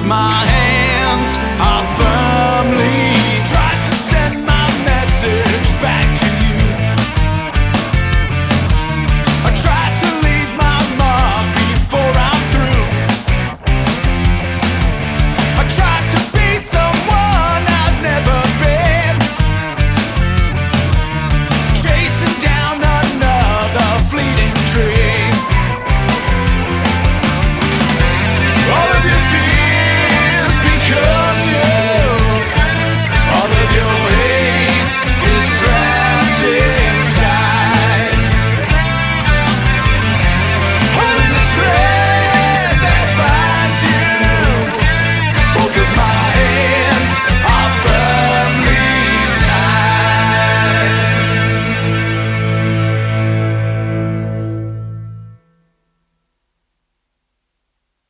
of my hands. Are firmly